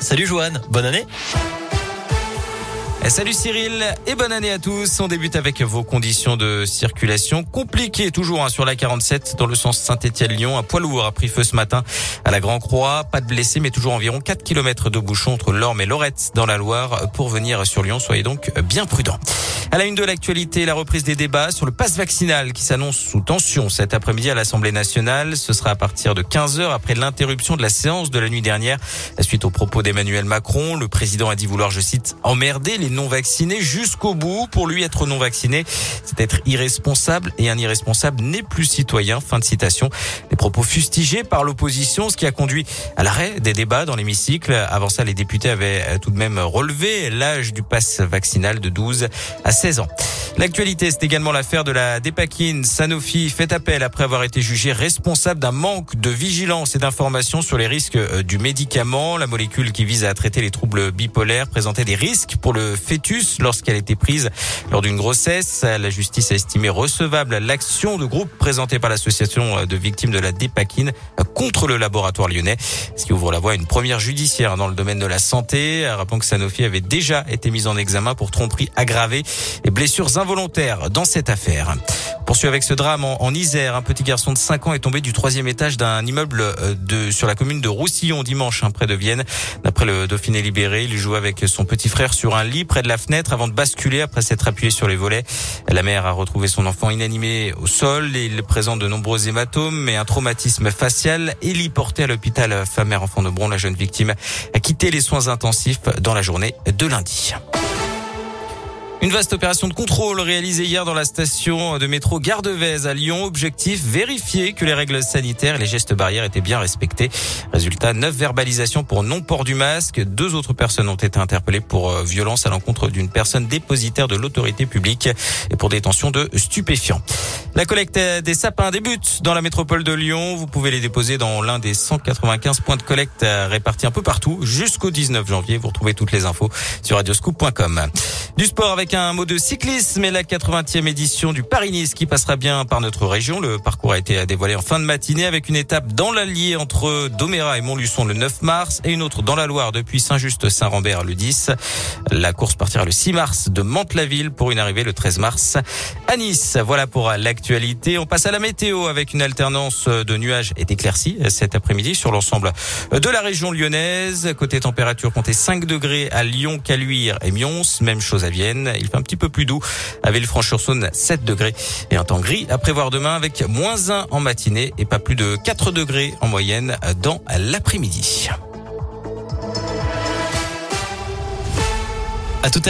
Salut Joanne, bonne année. Salut Cyril et bonne année à tous. On débute avec vos conditions de circulation compliquées toujours hein, sur la 47 dans le sens Saint-Étienne-Lyon. Un poids lourd a pris feu ce matin à la Grand Croix. Pas de blessés mais toujours environ 4 km de bouchons entre Lorme et Lorette dans la Loire. Pour venir sur Lyon, soyez donc bien prudents. À la une de l'actualité, la reprise des débats sur le passe vaccinal qui s'annonce sous tension cet après-midi à l'Assemblée nationale. Ce sera à partir de 15 heures après l'interruption de la séance de la nuit dernière. Suite aux propos d'Emmanuel Macron, le président a dit vouloir, je cite, emmerder les non vaccinés jusqu'au bout. Pour lui, être non vacciné, c'est être irresponsable et un irresponsable n'est plus citoyen. Fin de citation. Les propos fustigés par l'opposition, ce qui a conduit à l'arrêt des débats dans l'hémicycle. Avant ça, les députés avaient tout de même relevé l'âge du passe vaccinal de 12 à 16 ans. L'actualité, c'est également l'affaire de la Dépakine. Sanofi fait appel après avoir été jugé responsable d'un manque de vigilance et d'information sur les risques euh, du médicament. La molécule qui vise à traiter les troubles bipolaires présentait des risques pour le fœtus lorsqu'elle était prise lors d'une grossesse. La justice a estimé recevable l'action de groupe présentée par l'association de victimes de la Dépakine contre le laboratoire lyonnais, ce qui ouvre la voie à une première judiciaire dans le domaine de la santé. Rappelons que Sanofi avait déjà été mise en examen pour tromperie aggravée et blessures involontaires dans cette affaire. Poursuit avec ce drame en, Isère. Un petit garçon de 5 ans est tombé du troisième étage d'un immeuble euh, de, sur la commune de Roussillon dimanche, hein, près de Vienne. D'après le Dauphiné libéré, il jouait avec son petit frère sur un lit près de la fenêtre avant de basculer après s'être appuyé sur les volets. La mère a retrouvé son enfant inanimé au sol. Il présente de nombreux hématomes et un traumatisme facial. Héliporté à l'hôpital femme-mère enfant de Bron, la jeune victime a quitté les soins intensifs dans la journée de lundi. Une vaste opération de contrôle réalisée hier dans la station de métro Gare à Lyon. Objectif, vérifier que les règles sanitaires et les gestes barrières étaient bien respectés. Résultat, neuf verbalisations pour non-port du masque. Deux autres personnes ont été interpellées pour euh, violence à l'encontre d'une personne dépositaire de l'autorité publique et pour détention de stupéfiants. La collecte des sapins débute dans la métropole de Lyon. Vous pouvez les déposer dans l'un des 195 points de collecte répartis un peu partout jusqu'au 19 janvier. Vous retrouvez toutes les infos sur radioscoop.com. Du sport avec un mot de cyclisme et la 80e édition du Paris-Nice qui passera bien par notre région. Le parcours a été dévoilé en fin de matinée avec une étape dans l'Allier entre Doméra et Montluçon le 9 mars et une autre dans la Loire depuis Saint-Just-Saint-Rambert le 10. La course partira le 6 mars de Mantes-la-Ville pour une arrivée le 13 mars à Nice. Voilà pour l'actualité. On passe à la météo avec une alternance de nuages et d'éclaircies cet après-midi sur l'ensemble de la région lyonnaise. Côté température, comptez 5 degrés à Lyon, Caluire et Mions. Même chose à Vienne. Il fait un petit peu plus doux à Villefranche-sur-Saône, 7 degrés et un temps gris à prévoir demain avec moins 1 en matinée et pas plus de 4 degrés en moyenne dans l'après-midi. À tout à l'heure.